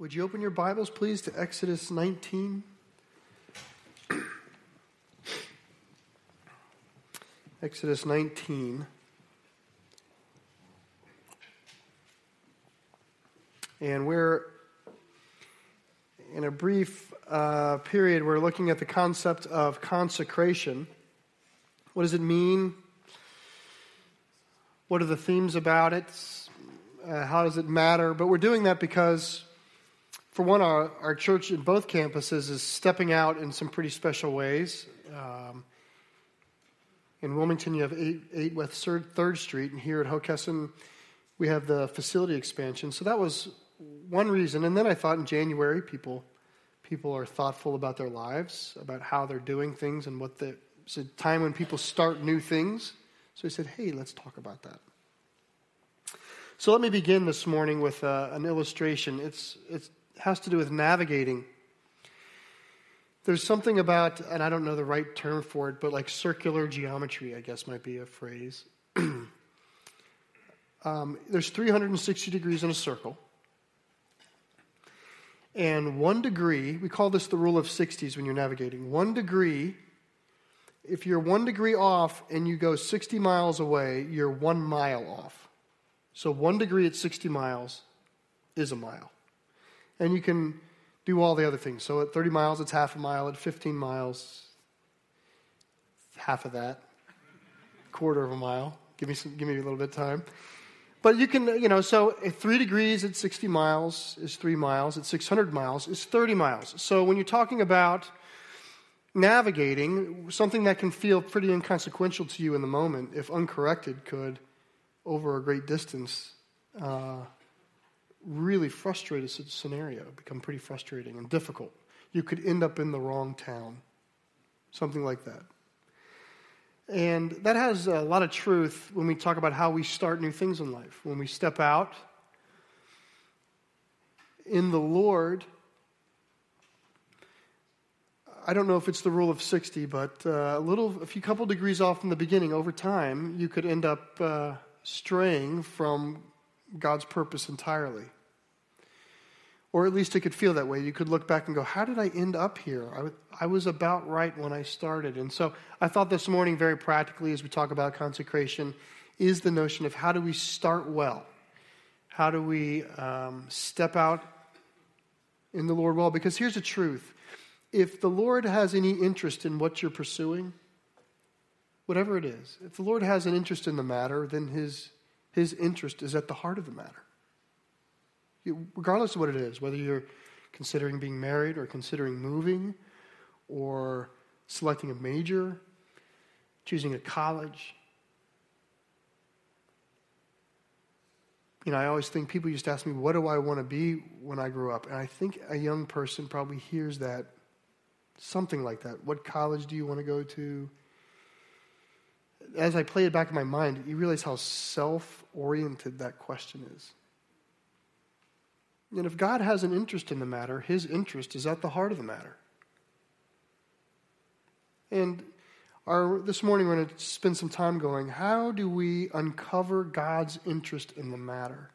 Would you open your Bibles, please, to Exodus 19? Exodus 19. And we're in a brief uh, period, we're looking at the concept of consecration. What does it mean? What are the themes about it? Uh, how does it matter? But we're doing that because for one, our, our church in both campuses is stepping out in some pretty special ways. Um, in Wilmington, you have 8, 8 West 3rd Street, and here at Hockessin, we have the facility expansion. So that was one reason. And then I thought in January, people, people are thoughtful about their lives, about how they're doing things, and what the, it's a time when people start new things. So I said, hey, let's talk about that. So let me begin this morning with uh, an illustration. It's, it's has to do with navigating. There's something about, and I don't know the right term for it, but like circular geometry, I guess might be a phrase. um, there's 360 degrees in a circle. And one degree, we call this the rule of 60s when you're navigating. One degree, if you're one degree off and you go 60 miles away, you're one mile off. So one degree at 60 miles is a mile and you can do all the other things. So at 30 miles, it's half a mile. At 15 miles, half of that, quarter of a mile. Give me some, give me a little bit of time. But you can, you know, so three degrees at 60 miles is three miles. At 600 miles is 30 miles. So when you're talking about navigating, something that can feel pretty inconsequential to you in the moment, if uncorrected, could, over a great distance, uh, really frustrated scenario, become pretty frustrating and difficult. You could end up in the wrong town, something like that. And that has a lot of truth when we talk about how we start new things in life. When we step out in the Lord, I don't know if it's the rule of 60, but uh, a little, a few couple degrees off in the beginning, over time, you could end up uh, straying from God's purpose entirely. Or at least it could feel that way. You could look back and go, How did I end up here? I, was about right when I started. And so I thought this morning, very practically, as we talk about consecration, is the notion of how do we start well? How do we um, step out in the Lord well? Because here's the truth if the Lord has any interest in what you're pursuing, whatever it is, if the Lord has an interest in the matter, then his his interest is at the heart of the matter. Regardless of what it is, whether you're considering being married or considering moving or selecting a major, choosing a college. You know, I always think people used to ask me, What do I want to be when I grow up? And I think a young person probably hears that, something like that. What college do you want to go to? As I play it back in my mind, you realize how self oriented that question is. And if God has an interest in the matter, his interest is at the heart of the matter. And our, this morning we're going to spend some time going, how do we uncover God's interest in the matter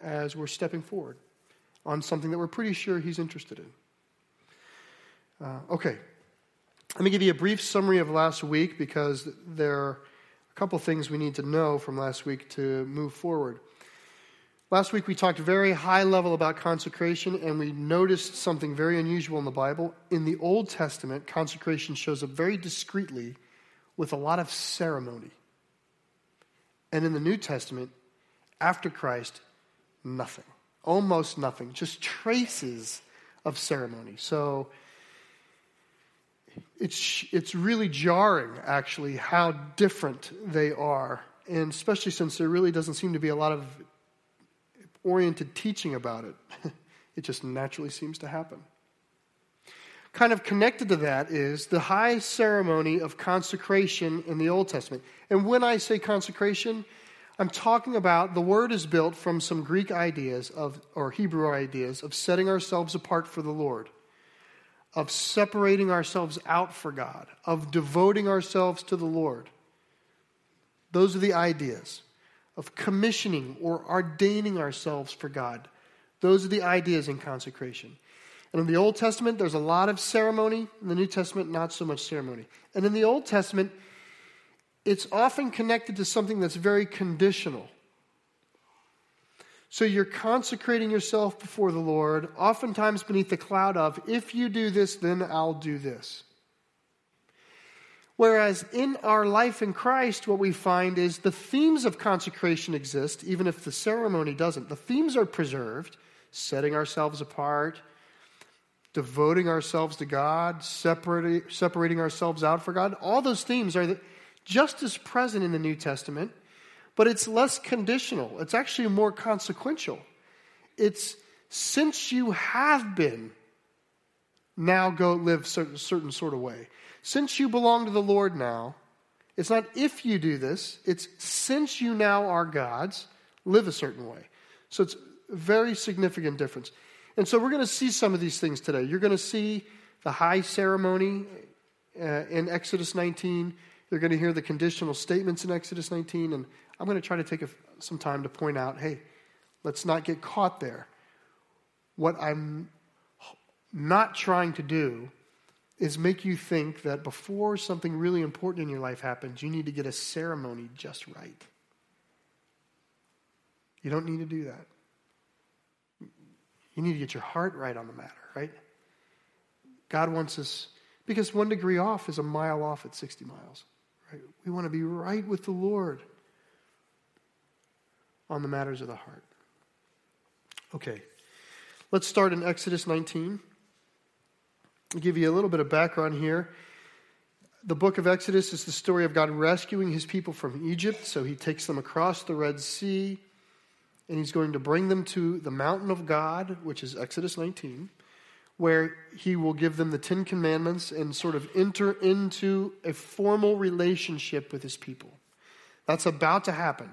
as we're stepping forward on something that we're pretty sure he's interested in? Uh, okay, let me give you a brief summary of last week because there are a couple things we need to know from last week to move forward. Last week we talked very high level about consecration and we noticed something very unusual in the Bible. In the Old Testament, consecration shows up very discreetly with a lot of ceremony. And in the New Testament, after Christ, nothing. Almost nothing. Just traces of ceremony. So it's, it's really jarring, actually, how different they are. And especially since there really doesn't seem to be a lot of oriented teaching about it, it just naturally seems to happen. Kind of connected to that is the high ceremony of consecration in the Old Testament. And when I say consecration, I'm talking about the word is built from some Greek ideas of, or Hebrew ideas of setting ourselves apart for the Lord of separating ourselves out for God, of devoting ourselves to the Lord. Those are the ideas of commissioning or ordaining ourselves for God, Those are the ideas in consecration. And in the Old Testament, there's a lot of ceremony. In the New Testament, not so much ceremony. And in the Old Testament, it's often connected to something that's very conditional. So you're consecrating yourself before the Lord, oftentimes beneath the cloud of, if you do this, then I'll do this. Whereas in our life in Christ, what we find is the themes of consecration exist, even if the ceremony doesn't. The themes are preserved, setting ourselves apart, devoting ourselves to God, separating, ourselves out for God. All those themes are just as present in the New Testament, but it's less conditional. It's actually more consequential. It's since you have been, now go live certain, certain sort of way. Since you belong to the Lord now, it's not if you do this, it's since you now are God's, live a certain way. So it's a very significant difference. And so we're going to see some of these things today. You're going to see the high ceremony uh, in Exodus 19. You're going to hear the conditional statements in Exodus 19. And I'm going to try to take a, some time to point out hey, let's not get caught there. What I'm not trying to do is make you think that before something really important in your life happens, you need to get a ceremony just right. You don't need to do that. You need to get your heart right on the matter, right? God wants us, because one degree off is a mile off at 60 miles, right? We want to be right with the Lord on the matters of the heart. Okay, let's start in Exodus 19. I'll give you a little bit of background here. The book of Exodus is the story of God rescuing his people from Egypt. So he takes them across the Red Sea and he's going to bring them to the mountain of God, which is Exodus 19, where he will give them the Ten Commandments and sort of enter into a formal relationship with his people. That's about to happen.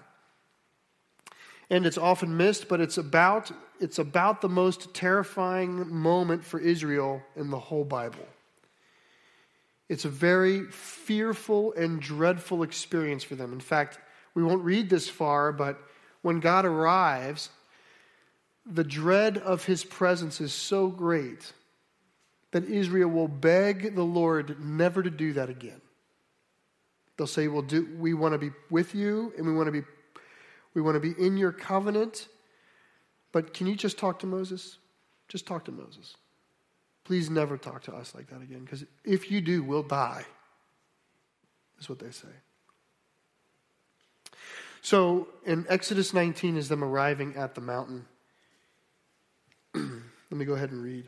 And it's often missed, but it's about, it's about the most terrifying moment for Israel in the whole Bible. It's a very fearful and dreadful experience for them. In fact, we won't read this far, but when God arrives, the dread of his presence is so great that Israel will beg the Lord never to do that again. They'll say, well, do, we want to be with you and we want to be, we want to be in your covenant. But can you just talk to Moses? Just talk to Moses. Please never talk to us like that again, because if you do, we'll die, is what they say. So in Exodus 19 is them arriving at the mountain. Let me go ahead and read.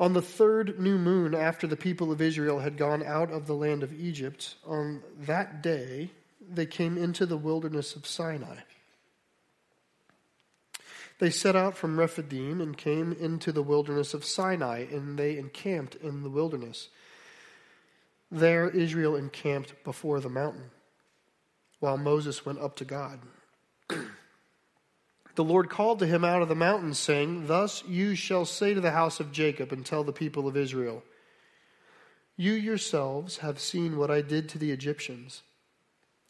On the third new moon after the people of Israel had gone out of the land of Egypt, on that day they came into the wilderness of Sinai. They set out from Rephidim and came into the wilderness of Sinai, and they encamped in the wilderness. There Israel encamped before the mountain while Moses went up to God. the Lord called to him out of the mountain, saying, Thus you shall say to the house of Jacob and tell the people of Israel, You yourselves have seen what I did to the Egyptians,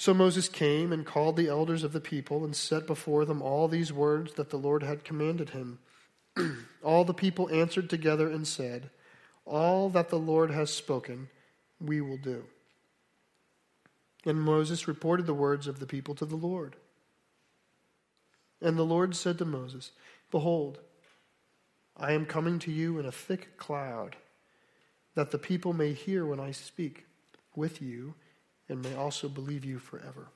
So Moses came and called the elders of the people and set before them all these words that the Lord had commanded him. all the people answered together and said, All that the Lord has spoken, we will do. And Moses reported the words of the people to the Lord. And the Lord said to Moses, Behold, I am coming to you in a thick cloud, that the people may hear when I speak with you and may also believe you forever.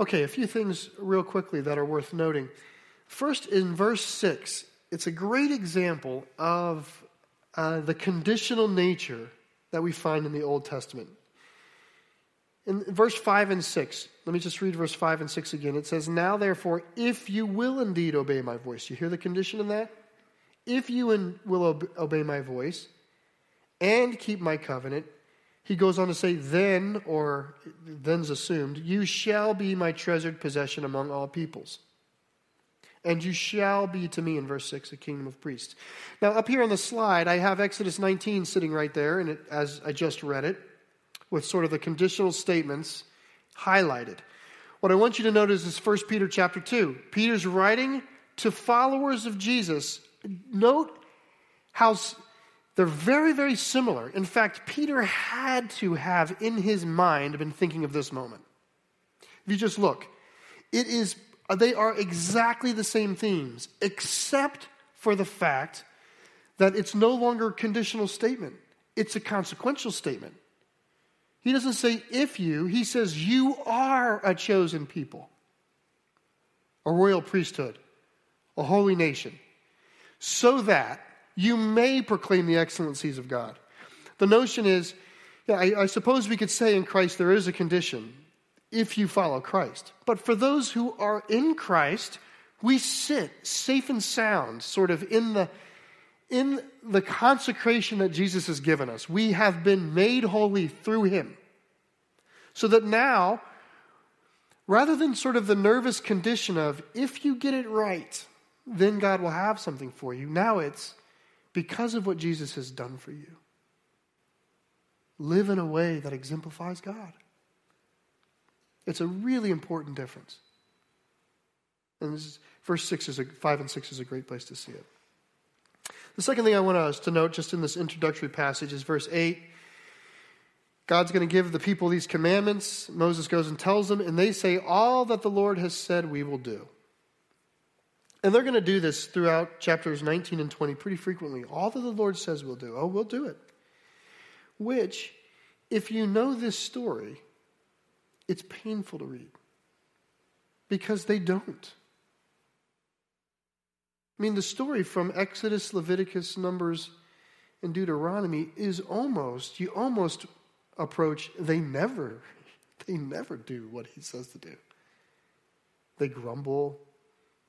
Okay, a few things real quickly that are worth noting. First, in verse 6, it's a great example of uh, the conditional nature that we find in the Old Testament. In verse 5 and 6, let me just read verse 5 and 6 again. It says, Now therefore, if you will indeed obey my voice, you hear the condition in that? If you will obey my voice and keep my covenant, he goes on to say, Then, or then's assumed, you shall be my treasured possession among all peoples. And you shall be to me, in verse 6, a kingdom of priests. Now, up here on the slide, I have Exodus 19 sitting right there, and it, as I just read it with sort of the conditional statements highlighted. What I want you to notice is 1 Peter chapter 2. Peter's writing to followers of Jesus. Note how they're very, very similar. In fact, Peter had to have in his mind been thinking of this moment. If you just look, it is they are exactly the same themes, except for the fact that it's no longer a conditional statement. It's a consequential statement. He doesn't say if you, he says you are a chosen people, a royal priesthood, a holy nation, so that you may proclaim the excellencies of God. The notion is, yeah, I, I suppose we could say in Christ there is a condition if you follow Christ. But for those who are in Christ, we sit safe and sound, sort of in the in the consecration that Jesus has given us, we have been made holy through him. So that now, rather than sort of the nervous condition of, if you get it right, then God will have something for you, now it's because of what Jesus has done for you. Live in a way that exemplifies God. It's a really important difference. And is, verse 6 is a, 5 and 6 is a great place to see it. The second thing I want us to note just in this introductory passage is verse 8. God's going to give the people these commandments. Moses goes and tells them, and they say, All that the Lord has said, we will do. And they're going to do this throughout chapters 19 and 20 pretty frequently. All that the Lord says we'll do, oh, we'll do it. Which, if you know this story, it's painful to read because they don't. I mean, the story from Exodus, Leviticus, Numbers, and Deuteronomy is almost, you almost approach, they never, they never do what he says to do. They grumble,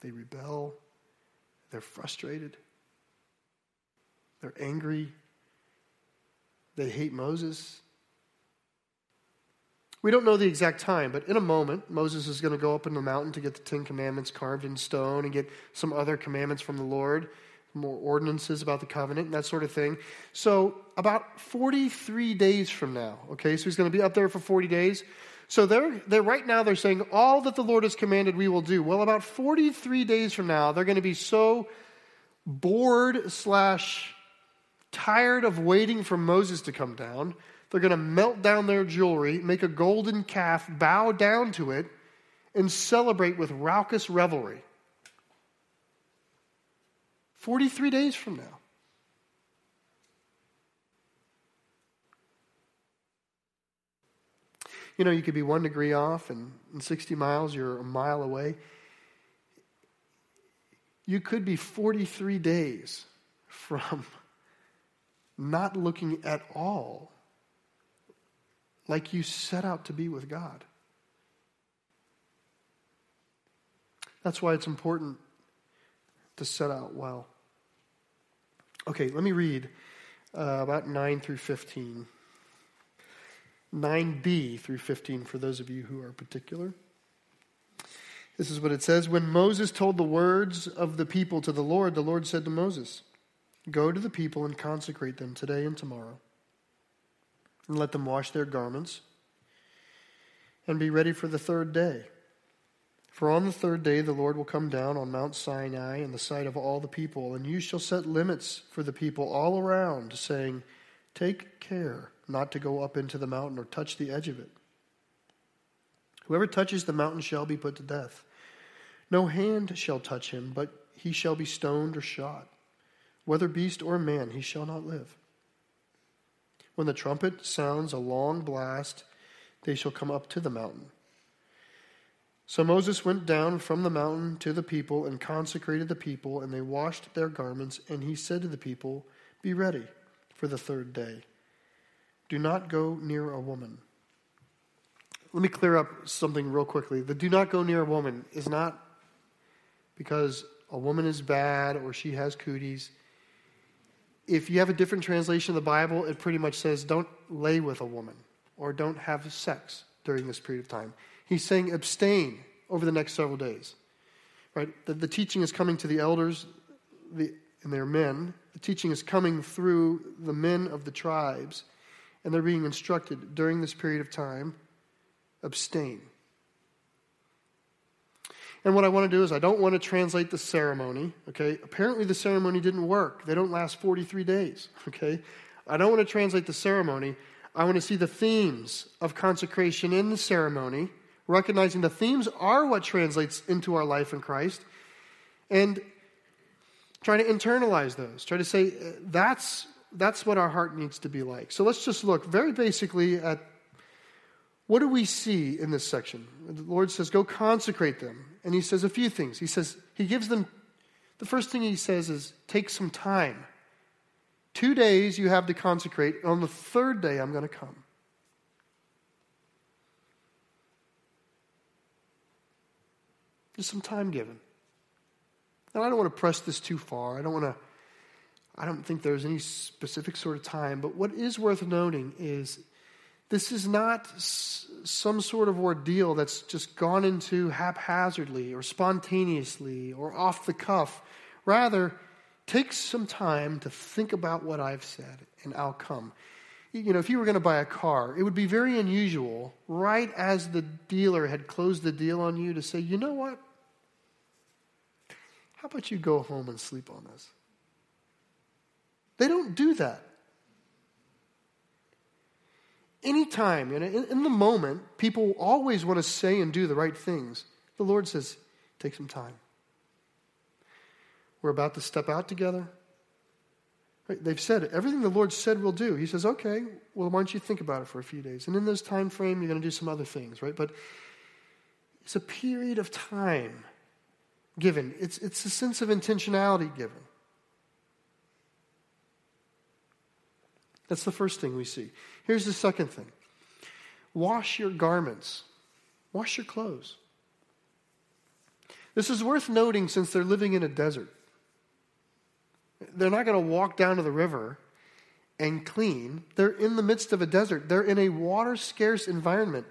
they rebel, they're frustrated, they're angry, they hate Moses. We don't know the exact time, but in a moment, Moses is going to go up in the mountain to get the Ten Commandments carved in stone and get some other commandments from the Lord, more ordinances about the covenant and that sort of thing. So, about 43 days from now, okay, so he's going to be up there for 40 days. So they're, they're right now they're saying all that the Lord has commanded we will do. Well, about 43 days from now, they're going to be so bored slash tired of waiting for Moses to come down they're going to melt down their jewelry, make a golden calf, bow down to it, and celebrate with raucous revelry. 43 days from now. You know, you could be one degree off, and in 60 miles, you're a mile away. You could be 43 days from not looking at all like you set out to be with God. That's why it's important to set out well. Okay, let me read uh, about 9 through 15. 9b through 15 for those of you who are particular. This is what it says When Moses told the words of the people to the Lord, the Lord said to Moses, Go to the people and consecrate them today and tomorrow and let them wash their garments and be ready for the third day. For on the third day the Lord will come down on Mount Sinai in the sight of all the people, and you shall set limits for the people all around, saying, Take care not to go up into the mountain or touch the edge of it. Whoever touches the mountain shall be put to death. No hand shall touch him, but he shall be stoned or shot. Whether beast or man, he shall not live. When the trumpet sounds a long blast, they shall come up to the mountain. So Moses went down from the mountain to the people and consecrated the people, and they washed their garments. And he said to the people, Be ready for the third day. Do not go near a woman. let me clear up something real quickly. The do not go near a woman is not because a woman is bad or she has cooties. If you have a different translation of the Bible, it pretty much says don't lay with a woman or don't have sex during this period of time. He's saying abstain over the next several days. Right? The, the teaching is coming to the elders the, and their men. The teaching is coming through the men of the tribes, and they're being instructed during this period of time abstain. And what I want to do is, I don't want to translate the ceremony, okay? Apparently, the ceremony didn't work. They don't last 43 days, okay? I don't want to translate the ceremony. I want to see the themes of consecration in the ceremony, recognizing the themes are what translates into our life in Christ, and trying to internalize those. Try to say, uh, that's, that's what our heart needs to be like. So let's just look very basically at what do we see in this section? The Lord says, Go consecrate them. And He says a few things. He says, He gives them, the first thing He says is, Take some time. Two days you have to consecrate. On the third day, I'm going to come. There's some time given. Now, I don't want to press this too far. I don't want to, I don't think there's any specific sort of time. But what is worth noting is this is not s- some sort of ordeal that's just gone into haphazardly or spontaneously or off the cuff. Rather, take some time to think about what I've said, and I'll come. You know, if you were going to buy a car, it would be very unusual, right as the dealer had closed the deal on you, to say, you know what? How about you go home and sleep on this? They don't do that anytime, in, in the moment, people always want to say and do the right things. The Lord says, take some time. We're about to step out together. Right? They've said. Everything the Lord said we'll do. He says, okay, well, why don't you think about it for a few days? And in this time frame, you're going to do some other things, right? But it's a period of time given. It's, it's a sense of intentionality given. That's the first thing we see. Here's the second thing wash your garments, wash your clothes. This is worth noting since they're living in a desert. They're not going to walk down to the river and clean. They're in the midst of a desert, they're in a water scarce environment.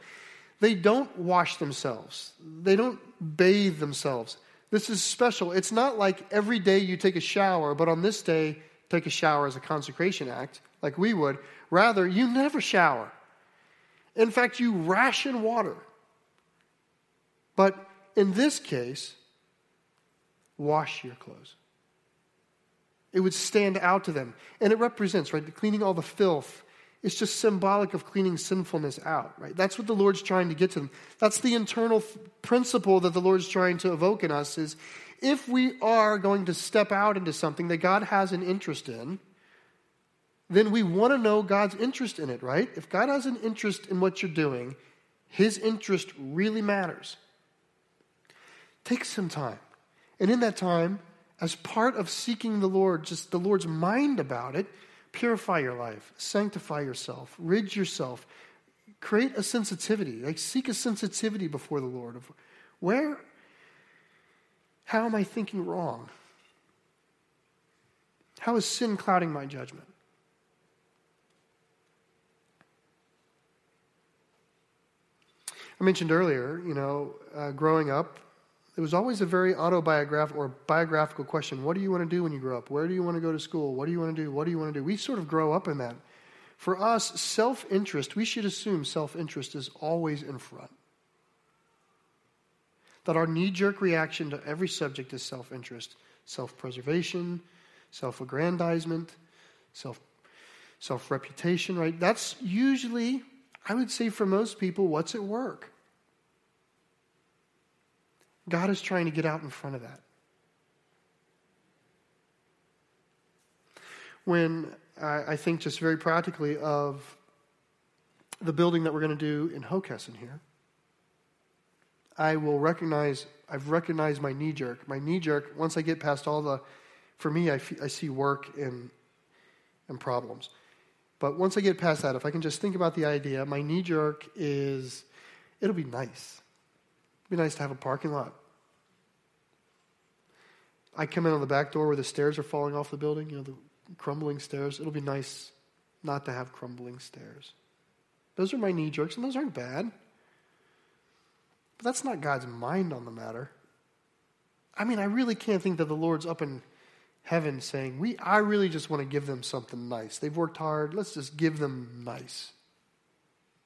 They don't wash themselves, they don't bathe themselves. This is special. It's not like every day you take a shower, but on this day, take a shower as a consecration act like we would. Rather, you never shower. In fact, you ration water. But in this case, wash your clothes. It would stand out to them. And it represents, right, cleaning all the filth. It's just symbolic of cleaning sinfulness out, right? That's what the Lord's trying to get to them. That's the internal f- principle that the Lord's trying to evoke in us is if we are going to step out into something that God has an interest in, then we want to know God's interest in it, right? If God has an interest in what you're doing, his interest really matters. Take some time. And in that time, as part of seeking the Lord, just the Lord's mind about it, purify your life, sanctify yourself, rid yourself, create a sensitivity, like seek a sensitivity before the Lord of where, how am I thinking wrong? How is sin clouding my judgment? I mentioned earlier, you know, uh, growing up, it was always a very autobiographical or biographical question. What do you want to do when you grow up? Where do you want to go to school? What do you want to do? What do you want to do? We sort of grow up in that. For us, self interest, we should assume self interest is always in front. That our knee jerk reaction to every subject is self interest, self preservation, self aggrandizement, self self reputation, right? That's usually, I would say, for most people, what's at work. God is trying to get out in front of that. When I, I think just very practically of the building that we're going to do in Hockessin here, I will recognize, I've recognized my knee jerk. My knee jerk, once I get past all the, for me, I, I see work and, and problems. But once I get past that, if I can just think about the idea, my knee jerk is It'll be nice. It'll be nice to have a parking lot. I come in on the back door where the stairs are falling off the building, you know, the crumbling stairs. It'll be nice not to have crumbling stairs. Those are my knee jerks, and those aren't bad. But that's not God's mind on the matter. I mean, I really can't think that the Lord's up in heaven saying, "We, I really just want to give them something nice. They've worked hard. Let's just give them nice."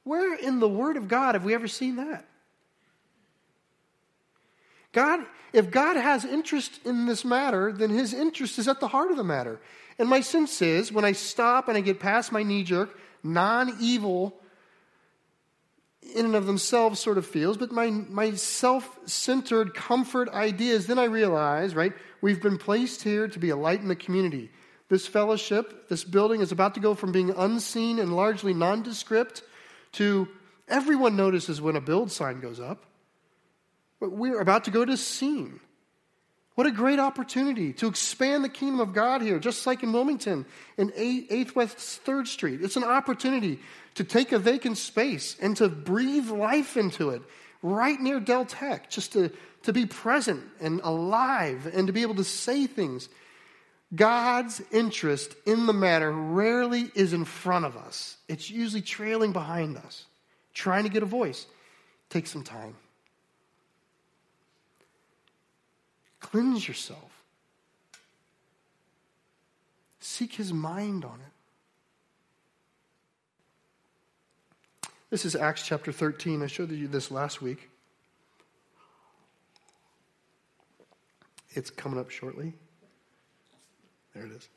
Where in the Word of God have we ever seen that? God, if God has interest in this matter, then His interest is at the heart of the matter. And my sense is, when I stop and I get past my knee jerk, non-evil in and of themselves sort of feels, but my, my self centered comfort ideas, then I realize, right, we've been placed here to be a light in the community. This fellowship, this building is about to go from being unseen and largely nondescript to everyone notices when a build sign goes up. We're about to go to seen. What a great opportunity to expand the kingdom of God here, just like in Wilmington in 8th West 3rd Street. It's an opportunity to take a vacant space and to breathe life into it right near Del Tech, just to, to be present and alive and to be able to say things. God's interest in the matter rarely is in front of us, it's usually trailing behind us, trying to get a voice. Take some time. Cleanse yourself. Seek his mind on it. This is Acts chapter 13. I showed you this last week. It's coming up shortly. There it is.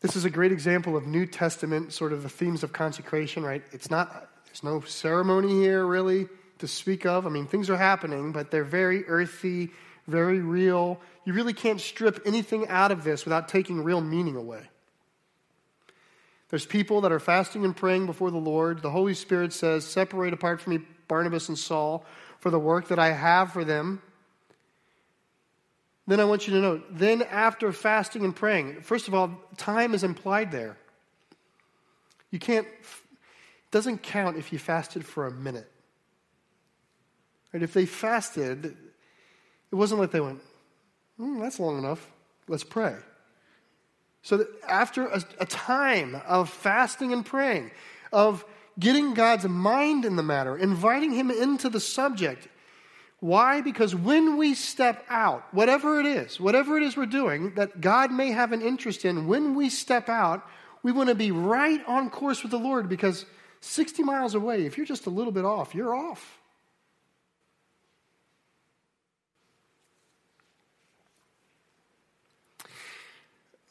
This is a great example of New Testament, sort of the themes of consecration, right? It's not, there's no ceremony here really to speak of. I mean, things are happening, but they're very earthy, very real. You really can't strip anything out of this without taking real meaning away. There's people that are fasting and praying before the Lord. The Holy Spirit says, Separate apart from me Barnabas and Saul for the work that I have for them. Then I want you to note, then after fasting and praying, first of all, time is implied there. You can't, it doesn't count if you fasted for a minute. Right? If they fasted, it wasn't like they went, mm, that's long enough. Let's pray. So after a, a time of fasting and praying, of getting God's mind in the matter, inviting Him into the subject, why? Because when we step out, whatever it is, whatever it is we're doing that God may have an interest in, when we step out, we want to be right on course with the Lord because 60 miles away, if you're just a little bit off, you're off.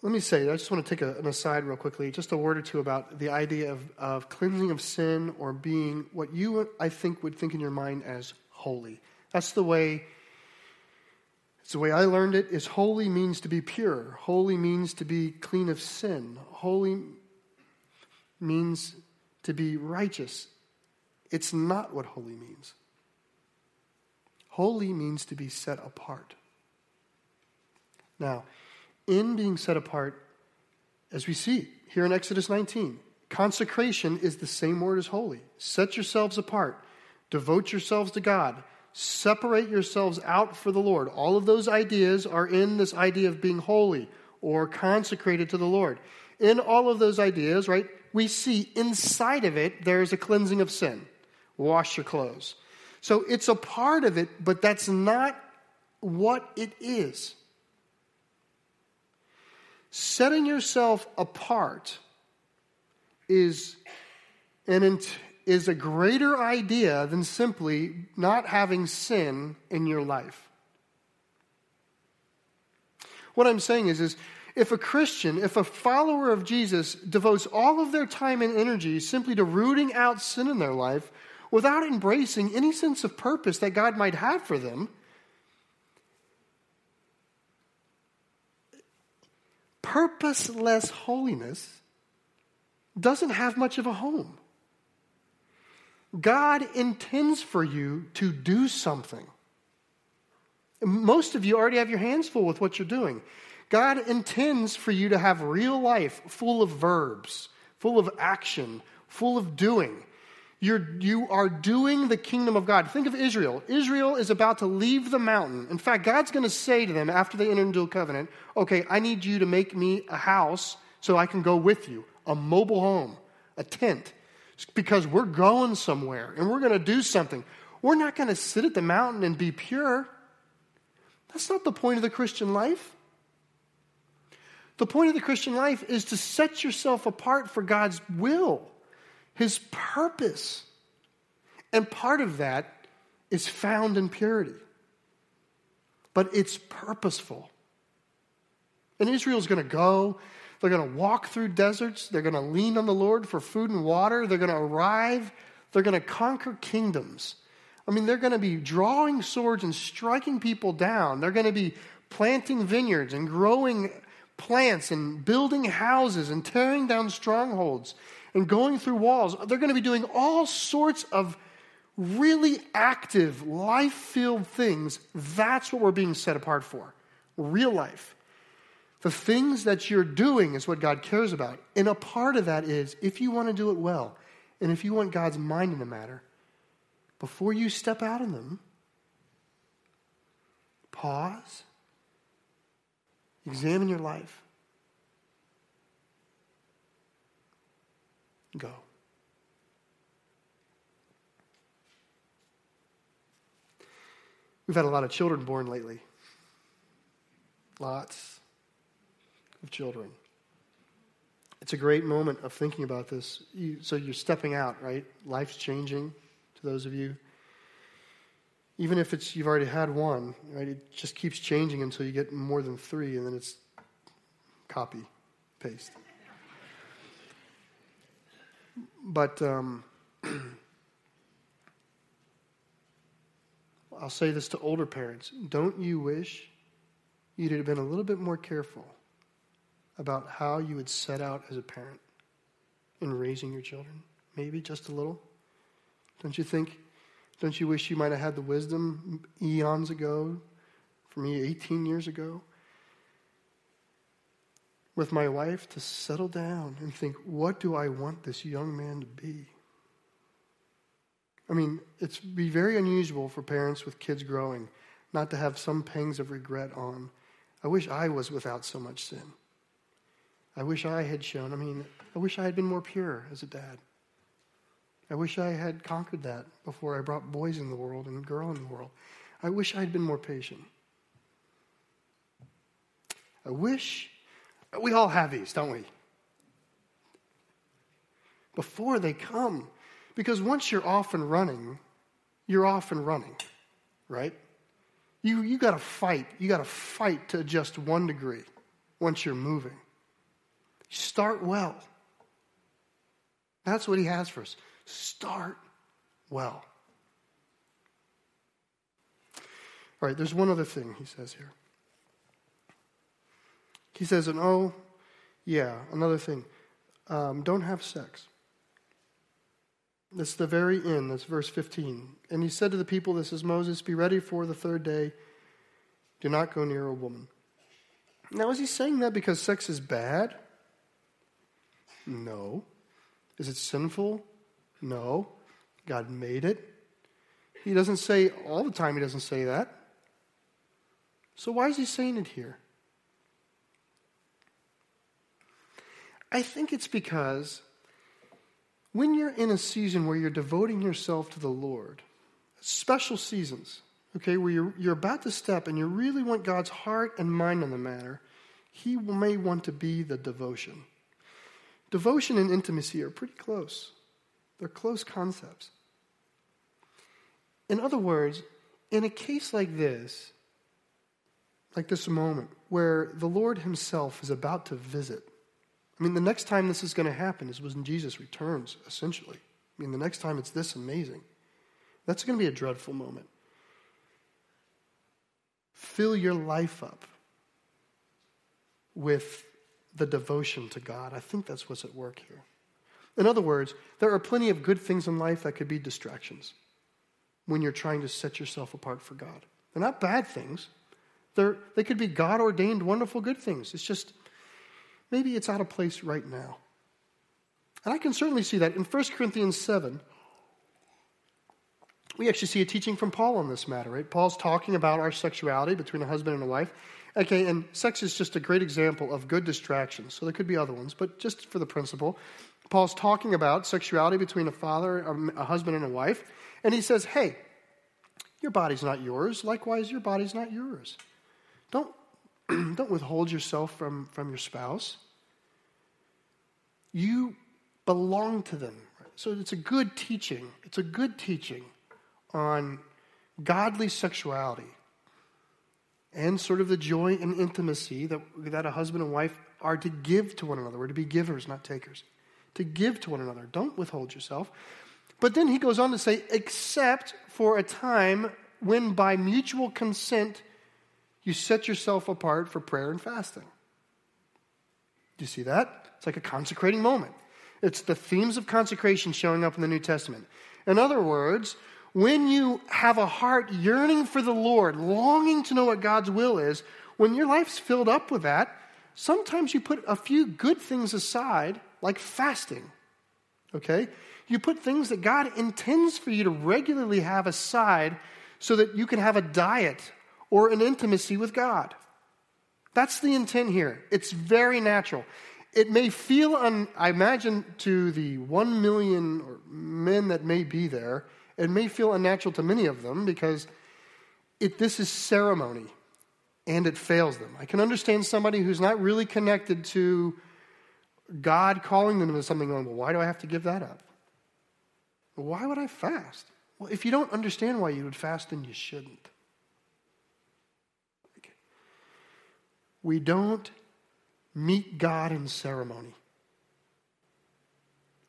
Let me say, I just want to take a, an aside real quickly, just a word or two about the idea of, of cleansing of sin or being what you, I think, would think in your mind as holy. That's the way, it's the way I learned it, is holy means to be pure. Holy means to be clean of sin. Holy means to be righteous. It's not what holy means. Holy means to be set apart. Now, in being set apart, as we see here in Exodus 19. Consecration is the same word as holy. Set yourselves apart, devote yourselves to God, separate yourselves out for the Lord. All of those ideas are in this idea of being holy or consecrated to the Lord. In all of those ideas, right, we see inside of it there is a cleansing of sin. Wash your clothes. So it's a part of it, but that's not what it is setting yourself apart is an is a greater idea than simply not having sin in your life. What I'm saying is, is if a Christian, if a follower of Jesus devotes all of their time and energy simply to rooting out sin in their life without embracing any sense of purpose that God might have for them, purposeless holiness doesn't have much of a home. God intends for you to do something. Most of you already have your hands full with what you're doing. God intends for you to have real life full of verbs, full of action, full of doing. You're, you are doing the kingdom of God. Think of Israel. Israel is about to leave the mountain. In fact, God's going to say to them after they enter into a covenant, okay, I need you to make me a house so I can go with you, a mobile home, a tent, because we're going somewhere and we're going to do something. We're not going to sit at the mountain and be pure. That's not the point of the Christian life. The point of the Christian life is to set yourself apart for God's will, His purpose. And part of that is found in purity. But it's purposeful. And Israel's going to go, they're going to walk through deserts, they're going to lean on the Lord for food and water, they're going to arrive, they're going to conquer kingdoms. I mean, they're going to be drawing swords and striking people down. They're going to be planting vineyards and growing plants and building houses and tearing down strongholds and going through walls. They're going to be doing all sorts of really active, life filled things. That's what we're being set apart for real life. The things that you're doing is what God cares about. And a part of that is if you want to do it well, and if you want God's mind in the matter, before you step out in them, pause, examine your life, go. We've had a lot of children born lately. Lots of children. It's a great moment of thinking about this. You, so you're stepping out, right? Life's changing to those of you. Even if it's you've already had one, right? It just keeps changing until you get more than three, and then it's copy, paste. But um, I'll say this to older parents: Don't you wish you'd have been a little bit more careful about how you would set out as a parent in raising your children? Maybe just a little. Don't you think? Don't you wish you might have had the wisdom eons ago, for me, 18 years ago, with my wife to settle down and think, what do I want this young man to be? I mean, it's be very unusual for parents with kids growing not to have some pangs of regret on. I wish I was without so much sin. I wish I had shown, I mean, I wish I had been more pure as a dad. I wish I had conquered that before I brought boys in the world and girl in the world. I wish I had been more patient. I wish we all have these, don't we? Before they come. Because once you're off and running, you're off and running, right? You, you got to fight. You got to fight to adjust one degree once you're moving. Start well. That's what he has for us. Start well. All right, there's one other thing he says here. He says, and oh, yeah, another thing. Um, don't have sex. That's the very end. That's verse 15. And he said to the people, This is Moses, be ready for the third day. Do not go near a woman. Now, is he saying that because sex is bad? No. Is it sinful? No. God made it. He doesn't say all the time, he doesn't say that. So why is he saying it here? I think it's because when you're in a season where you're devoting yourself to the Lord, special seasons, okay, where you're, you're about to step and you really want God's heart and mind on the matter, He may want to be the devotion. Devotion and intimacy are pretty close, they're close concepts. In other words, in a case like this, like this moment, where the Lord Himself is about to visit, I mean, the next time this is going to happen is when Jesus returns, essentially. I mean, the next time it's this amazing. That's going to be a dreadful moment. Fill your life up with the devotion to God. I think that's what's at work here. In other words, there are plenty of good things in life that could be distractions when you're trying to set yourself apart for God. They're not bad things, They're, they could be God ordained, wonderful, good things. It's just maybe it's out of place right now. And I can certainly see that in 1 Corinthians 7. we actually see a teaching from Paul on this matter, right? Paul's talking about our sexuality between a husband and a wife. Okay, and sex is just a great example of good distractions. So there could be other ones, but just for the principle, Paul's talking about sexuality between a father, um, a husband, and a wife. And he says, hey, your body's not yours. Likewise, your body's not yours. Don't, don't withhold yourself from, from your spouse. You belong to them. So it's a good teaching. It's a good teaching on godly sexuality and sort of the joy and intimacy that, that a husband and wife are to give to one another. We're to be givers, not takers. To give to one another. Don't withhold yourself. But then he goes on to say, except for a time when by mutual consent you set yourself apart for prayer and fasting. Do you see that? It's like a consecrating moment. It's the themes of consecration showing up in the New Testament. In other words, when you have a heart yearning for the Lord, longing to know what God's will is, when your life's filled up with that, sometimes you put a few good things aside, like fasting. Okay? You put things that God intends for you to regularly have aside so that you can have a diet or an intimacy with God. That's the intent here. It's very natural. It may feel, un, I imagine, to the one million men that may be there, it may feel unnatural to many of them because it, this is ceremony and it fails them. I can understand somebody who's not really connected to God calling them to something going, well, why do I have to give that up? Why would I fast? Well, if you don't understand why you would fast, then you shouldn't. We don't meet God in ceremony,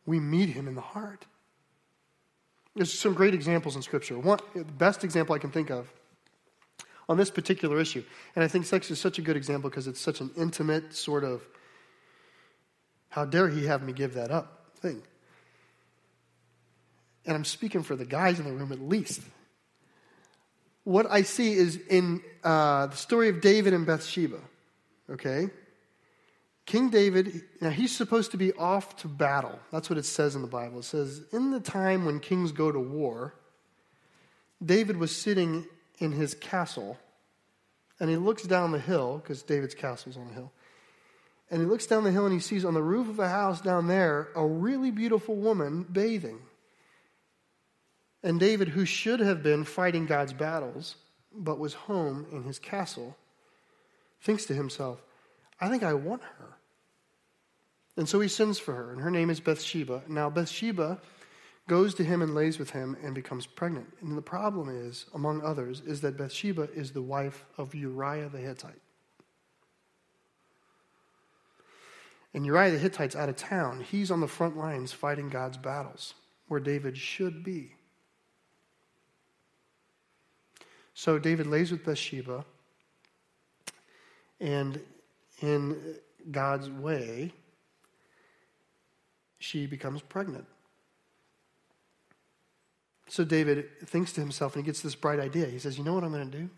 we meet Him in the heart. There's some great examples in Scripture. One, the best example I can think of on this particular issue, and I think sex is such a good example because it's such an intimate sort of, how dare he have me give that up thing. And I'm speaking for the guys in the room at least. What I see is in uh, the story of David and Bathsheba, okay? King David, now he's supposed to be off to battle. That's what it says in the Bible. It says, in the time when kings go to war, David was sitting in his castle, and he looks down the hill, because David's castle's on a hill. And he looks down the hill and he sees on the roof of a house down there a really beautiful woman bathing. And David, who should have been fighting God's battles, but was home in his castle, thinks to himself, I think I want her. And so he sends for her, and her name is Bathsheba. Now, Bathsheba goes to him and lays with him and becomes pregnant. And the problem is, among others, is that Bathsheba is the wife of Uriah the Hittite. And Uriah the Hittite's out of town. He's on the front lines fighting God's battles, where David should be. So David lays with Bathsheba, and in God's way, she becomes pregnant. So David thinks to himself and he gets this bright idea. He says, "You know what I'm going to do?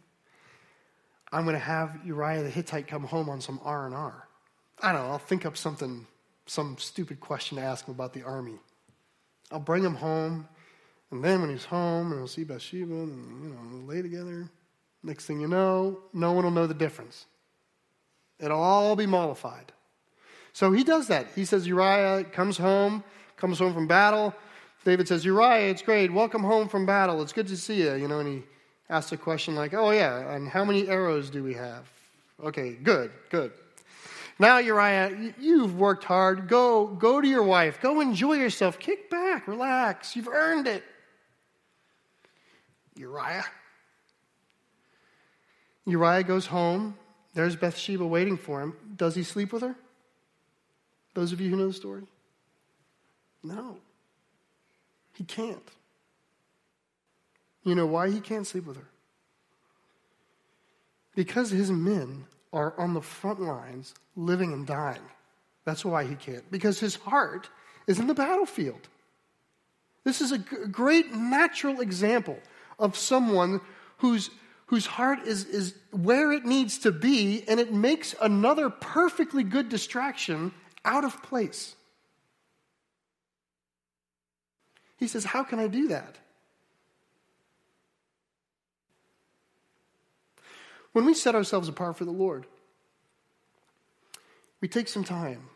I'm going to have Uriah the Hittite come home on some R&R. I don't know, I'll think up something some stupid question to ask him about the army. I'll bring him home, and then when he's home and he'll see Bathsheba and you know, lay together, next thing you know, no one will know the difference. It'll all be mollified. So he does that. He says, Uriah comes home, comes home from battle. David says, Uriah, it's great. Welcome home from battle. It's good to see you. You know, and he asks a question like, Oh, yeah, and how many arrows do we have? Okay, good, good. Now, Uriah, you've worked hard. Go, go to your wife. Go enjoy yourself. Kick back, relax. You've earned it. Uriah. Uriah goes home. There's Bathsheba waiting for him. Does he sleep with her? Those of you who know the story? No. He can't. You know why he can't sleep with her? Because his men are on the front lines, living and dying. That's why he can't. Because his heart is in the battlefield. This is a great natural example of someone whose whose heart is, is where it needs to be, and it makes another perfectly good distraction out of place. He says, How can I do that? When we set ourselves apart for the Lord, we take some time.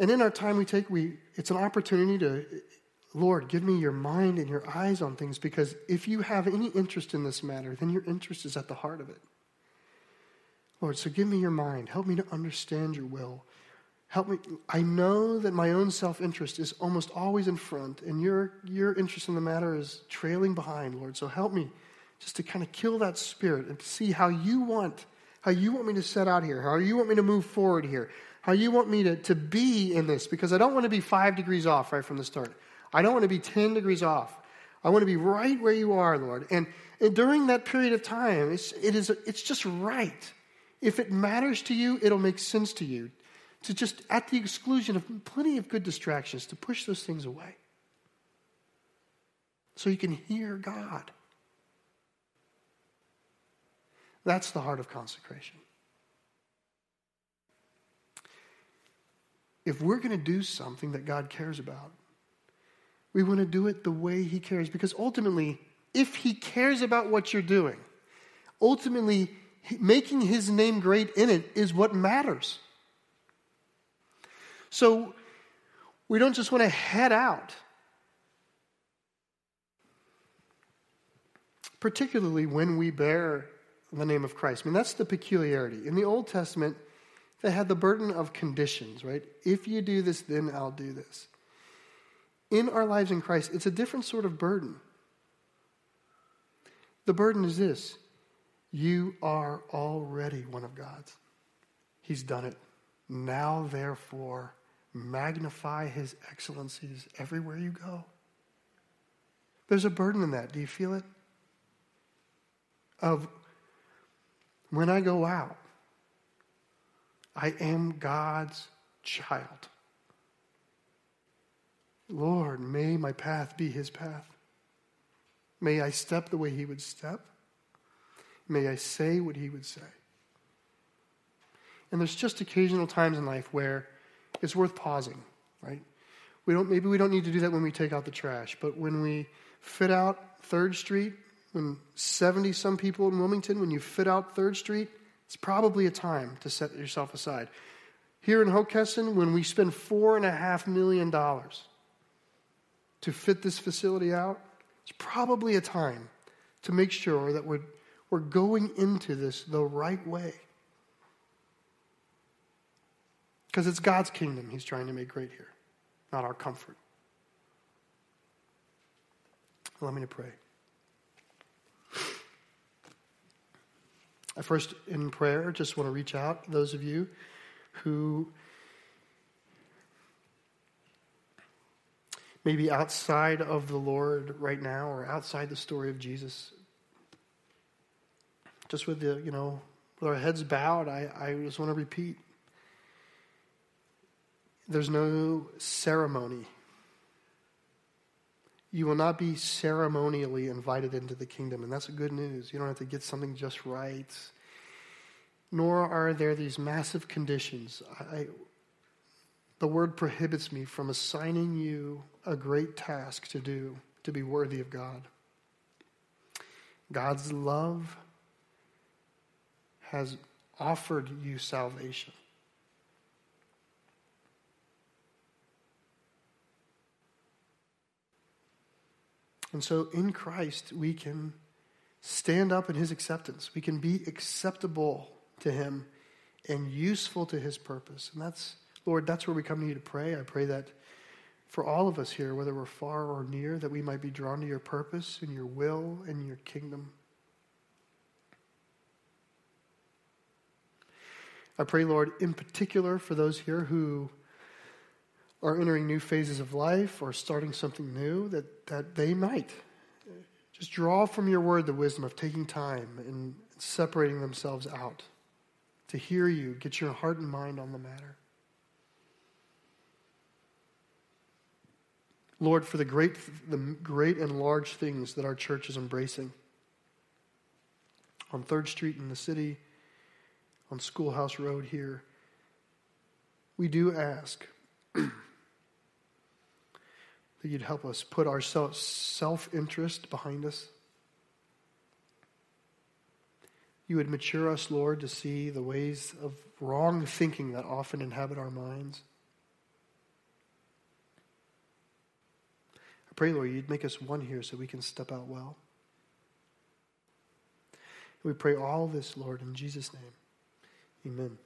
And in our time we take, we, it's an opportunity to Lord, give me your mind and your eyes on things because if you have any interest in this matter, then your interest is at the heart of it. Lord, so give me your mind. Help me to understand your will. Help me. I know that my own self interest is almost always in front, and your, your interest in the matter is trailing behind, Lord. So help me just to kind of kill that spirit and see how you want how you want me to set out here, how you want me to move forward here, how you want me to, to be in this, because I don't want to be five degrees off right from the start. I don't want to be 10 degrees off. I want to be right where you are, Lord. And, and during that period of time, it's, it is, it's just right. If it matters to you, it'll make sense to you to just, at the exclusion of plenty of good distractions, to push those things away so you can hear God. That's the heart of consecration. If we're going to do something that God cares about, we want to do it the way He cares. Because ultimately, if He cares about what you're doing, ultimately, making His name great in it is what matters. So we don't just want to head out. Particularly when we bear the name of Christ. I mean, that's the peculiarity. In the Old Testament, they had the burden of conditions, right? If you do this, then I'll do this. In our lives in Christ, it's a different sort of burden. The burden is this you are already one of God's. He's done it. Now, therefore, magnify his excellencies everywhere you go. There's a burden in that. Do you feel it? Of when I go out, I am God's child. Lord, may my path be his path. May I step the way he would step. May I say what he would say. And there's just occasional times in life where it's worth pausing, right? We don't, maybe we don't need to do that when we take out the trash, but when we fit out Third Street when 70 some people in Wilmington, when you fit out 3rd Street, it's probably a time to set yourself aside. Here in Hockessin, when we spend $4.5 million to fit this facility out, it's probably a time to make sure that we're, we're going into this the right way. Because it's God's kingdom He's trying to make great here, not our comfort. Let me to pray. I first, in prayer, just want to reach out those of you who maybe outside of the Lord right now or outside the story of Jesus. Just with the, you know, with our heads bowed, I, I just want to repeat. There's no ceremony you will not be ceremonially invited into the kingdom. And that's good news. You don't have to get something just right. Nor are there these massive conditions. I, the word prohibits me from assigning you a great task to do to be worthy of God. God's love has offered you salvation. And so in Christ, we can stand up in his acceptance. We can be acceptable to him and useful to his purpose. And that's, Lord, that's where we come to you to pray. I pray that for all of us here, whether we're far or near, that we might be drawn to your purpose and your will and your kingdom. I pray, Lord, in particular for those here who are entering new phases of life or starting something new, that, that they might just draw from your word the wisdom of taking time and separating themselves out to hear you, get your heart and mind on the matter. Lord, for the great, the great and large things that our church is embracing on 3rd Street in the city, on Schoolhouse Road here, we do ask that you'd help us put our self interest behind us. You would mature us, Lord, to see the ways of wrong thinking that often inhabit our minds. Pray, Lord, you'd make us one here so we can step out well. We pray all this, Lord, in Jesus' name. Amen.